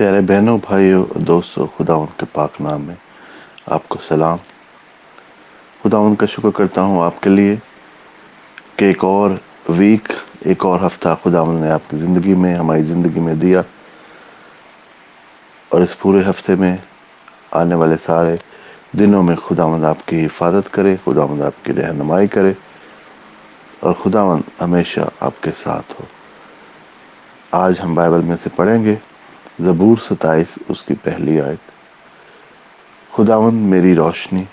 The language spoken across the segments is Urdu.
پیارے بہنوں، بھائیوں، دوستوں خدا ان کے پاک نام میں آپ کو سلام۔ خدا ان کا شکر کرتا ہوں آپ کے لیے کہ ایک اور ویک ایک اور ہفتہ خدا نے آپ کی زندگی میں، ہماری زندگی میں دیا۔ اور اس پورے ہفتے میں آنے والے سارے دنوں میں خدا مند آپ کی حفاظت کرے خدا مند آپ کی رہنمائی کرے اور خدا مند ہمیشہ آپ کے ساتھ ہو۔ آج ہم بائبل میں سے پڑھیں گے۔ زبور ستائیس اس کی پہلی آیت۔ خداوند میری روشنی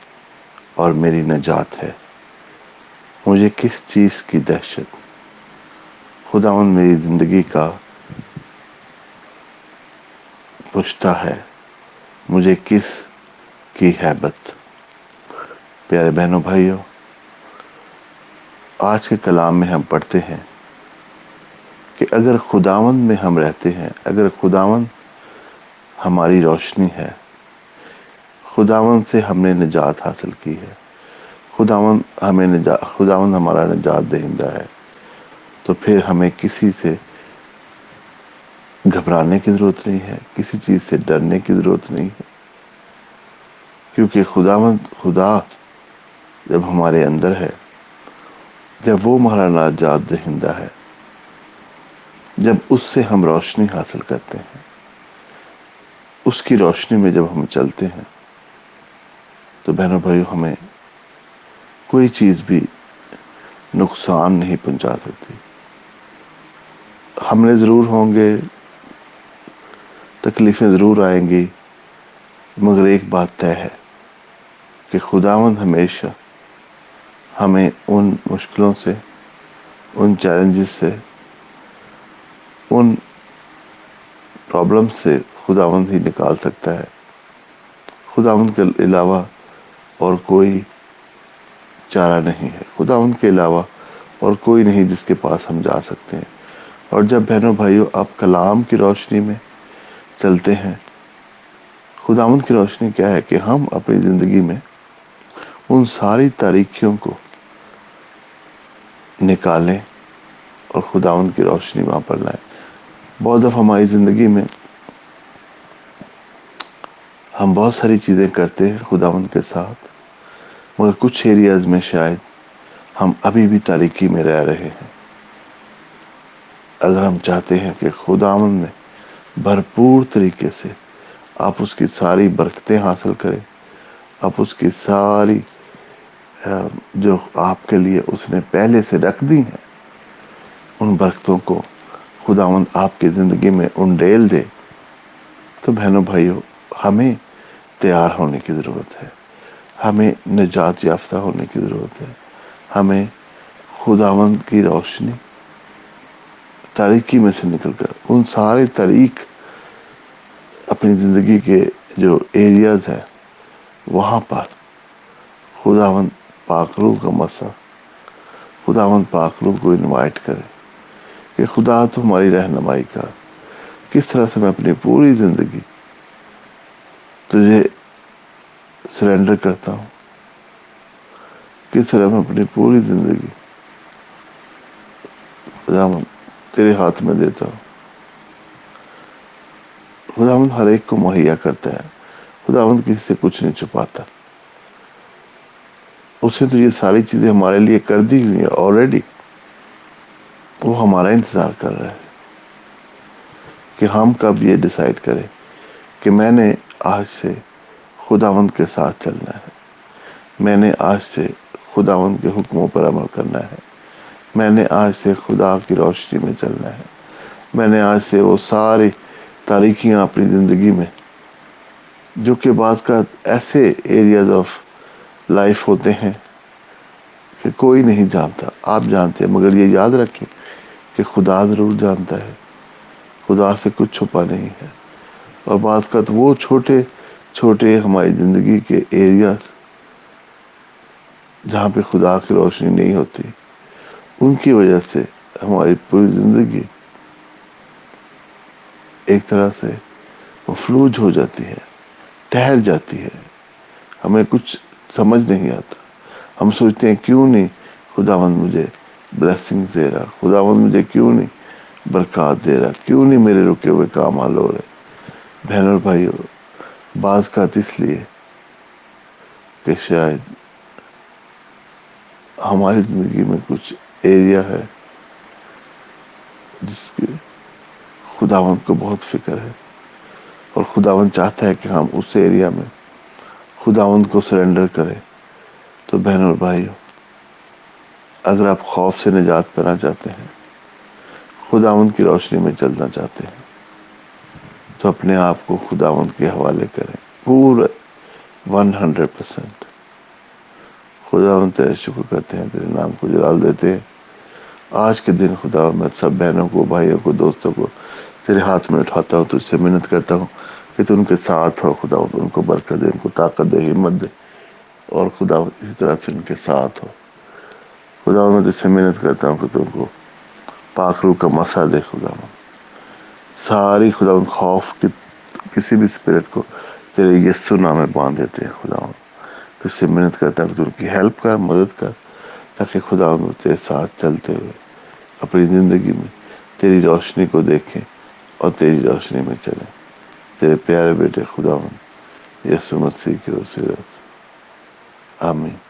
اور میری نجات ہے۔ مجھے کس چیز کی دہشت؟ خداوند میری زندگی کا پوچھتا ہے۔ مجھے کس کی حیبت؟ پیارے بہنوں، بھائیوں، آج کے کلام میں ہم پڑھتے ہیں کہ اگر خداوند میں ہم رہتے ہیں، اگر خداوند ہماری روشنی ہے۔ خداون سے ہم نے نجات حاصل کی ہے۔ خداون ہمیں نجات خداون ہمارا نجات دہندہ ہے۔ تو پھر ہمیں کسی سے گھبرانے کی ضرورت نہیں ہے، کسی چیز سے ڈرنے کی ضرورت نہیں ہے۔ کیونکہ خداون خدا جب ہمارے اندر ہے، جب وہ ہمارا نجات دہندہ ہے، جب اس سے ہم روشنی حاصل کرتے ہیں۔ اس کی روشنی میں جب ہم چلتے ہیں، تو بہنوں بھائیو ہمیں کوئی چیز بھی نقصان نہیں پہنچا سکتی۔ ہم نے ضرور ہوں گے، تکلیفیں ضرور آئیں گی، مگر ایک بات طے ہے کہ خداون ہمیشہ ہمیں ان مشکلوں سے، ان چیلنجز سے، ان پرابلم سے خداوند ہی نکال سکتا ہے۔ خداوند کے علاوہ اور کوئی چارہ نہیں ہے۔ خداوند کے علاوہ اور کوئی نہیں جس کے پاس ہم جا سکتے ہیں۔ اور جب بہنوں بھائیوں آپ کلام کی روشنی میں چلتے ہیں خداوند کی روشنی کیا ہے کہ ہم اپنی زندگی میں ان ساری تاریخیوں کو نکالیں اور خداوند کی روشنی وہاں پر لائیں۔ بہت دفعہ ہماری زندگی میں ہم بہت ساری چیزیں کرتے ہیں خداوند کے ساتھ، مگر کچھ ایریاز میں شاید ہم ابھی بھی تاریکی میں رہ رہے ہیں۔ اگر ہم چاہتے ہیں کہ خداوند میں بھرپور طریقے سے آپ اس کی ساری برکتیں حاصل کریں، آپ اس کی ساری جو آپ کے لیے اس نے پہلے سے رکھ دی ہیں، ان برکتوں کو خداوند آپ کی زندگی میں انڈیل دے تو بہنوں بھائیوں، ہمیں تیار ہونے کی ضرورت ہے۔ ہمیں نجات یافتہ ہونے کی ضرورت ہے۔ ہمیں خداوند کی روشنی تاریکی میں سے نکل کر، ان سارے طریق اپنی زندگی کے جو ایریاز ہیں، وہاں پر خداوند پاکرو کا مسئلہ خداوند پاکرو کو انوائٹ کرے۔ کہ خدا تو ہماری رہنمائی کا کس طرح سے میں اپنی پوری زندگی تجھے سرنڈر کرتا ہوں؟ کس طرح میں اپنی پوری زندگی خدا تیرے ہاتھ میں دیتا ہوں؟ خداوند ہر ایک کو مہیا کرتا ہے۔ خداوند کسی سے کچھ نہیں چھپاتا۔ اس نے تو یہ ساری چیزیں ہمارے لیے کر دی ہوئی ہیں آلریڈی وہ ہمارا انتظار کر رہا ہے کہ ہم کب یہ ڈیسائیڈ کریں کہ میں نے آج سے خداوند کے ساتھ چلنا ہے۔ میں نے آج سے خداوند کے حکموں پر عمل کرنا ہے۔ میں نے آج سے خدا کی روشنی میں چلنا ہے۔ میں نے آج سے وہ ساری تاریخیاں اپنی زندگی میں، جو کہ بعض کا ایسے ایریاز آف لائف ہوتے ہیں کہ کوئی نہیں جانتا۔ آپ جانتے ہیں، مگر یہ یاد رکھیں کہ خدا ضرور جانتا ہے۔ خدا سے کچھ چھپا نہیں ہے۔ اور بعض کا تو وہ چھوٹے چھوٹے ہماری زندگی کے ایریاز جہاں پہ خدا کی روشنی نہیں ہوتی، ان کی وجہ سے ہماری پوری زندگی ایک طرح سے وہ فلوج ہو جاتی ہے، ٹہر جاتی ہے۔ ہمیں کچھ سمجھ نہیں آتا۔ ہم سوچتے ہیں کیوں نہیں خدا مند مجھے بلیسنگ دے رہا خدا مند مجھے کیوں نہیں برکات دے رہا؟ کیوں نہیں میرے رکے ہوئے کام حل ہو رہے؟ بہن اور بھائی بعض کا اس لیے کہ شاید ہماری زندگی میں کچھ ایریا ہے جس کی خداوند کو بہت فکر ہے اور خداوند چاہتا ہے کہ ہم اس ایریا میں خداوند کو سرنڈر کریں۔ تو بہن اور بھائی اگر آپ خوف سے نجات پانا چاہتے ہیں، خداوند کی روشنی میں چلنا چاہتے ہیں، تو اپنے آپ کو خداوند کے حوالے کریں۔ پورا ون ہنڈریڈ پرسینٹ خدا تیرے شکر کرتے ہیں، تیرے نام کو جلال دیتے ہیں۔ آج کے دن خدا میں سب بہنوں کو، بھائیوں کو، دوستوں کو تیرے ہاتھ میں اٹھاتا ہوں، تجھ سے محنت کرتا ہوں کہ تو ان کے ساتھ ہو۔ خدا ان کو برکت دے، ان کو طاقت دے، ہمت دے اور خدا اسی طرح سے ان کے ساتھ ہو۔ خدا میں تجھ سے محنت کرتا ہوں کہ تو ان کو پاک روح کا مسا دے خدا میں ساری خدا ان خوف کی کسی بھی اسپرٹ کو تیرے یسو نام میں باندھ دیتے ہیں خدا تو اس سے محنت کرتا ہے کہ ان کی ہیلپ کر، مدد کر، تاکہ خدا تیرے ساتھ چلتے ہوئے، اپنی زندگی میں تیری روشنی کو دیکھیں اور تیری روشنی میں چلیں تیرے پیارے بیٹے خدا یسو مسیح کی وسیلت۔ آمین۔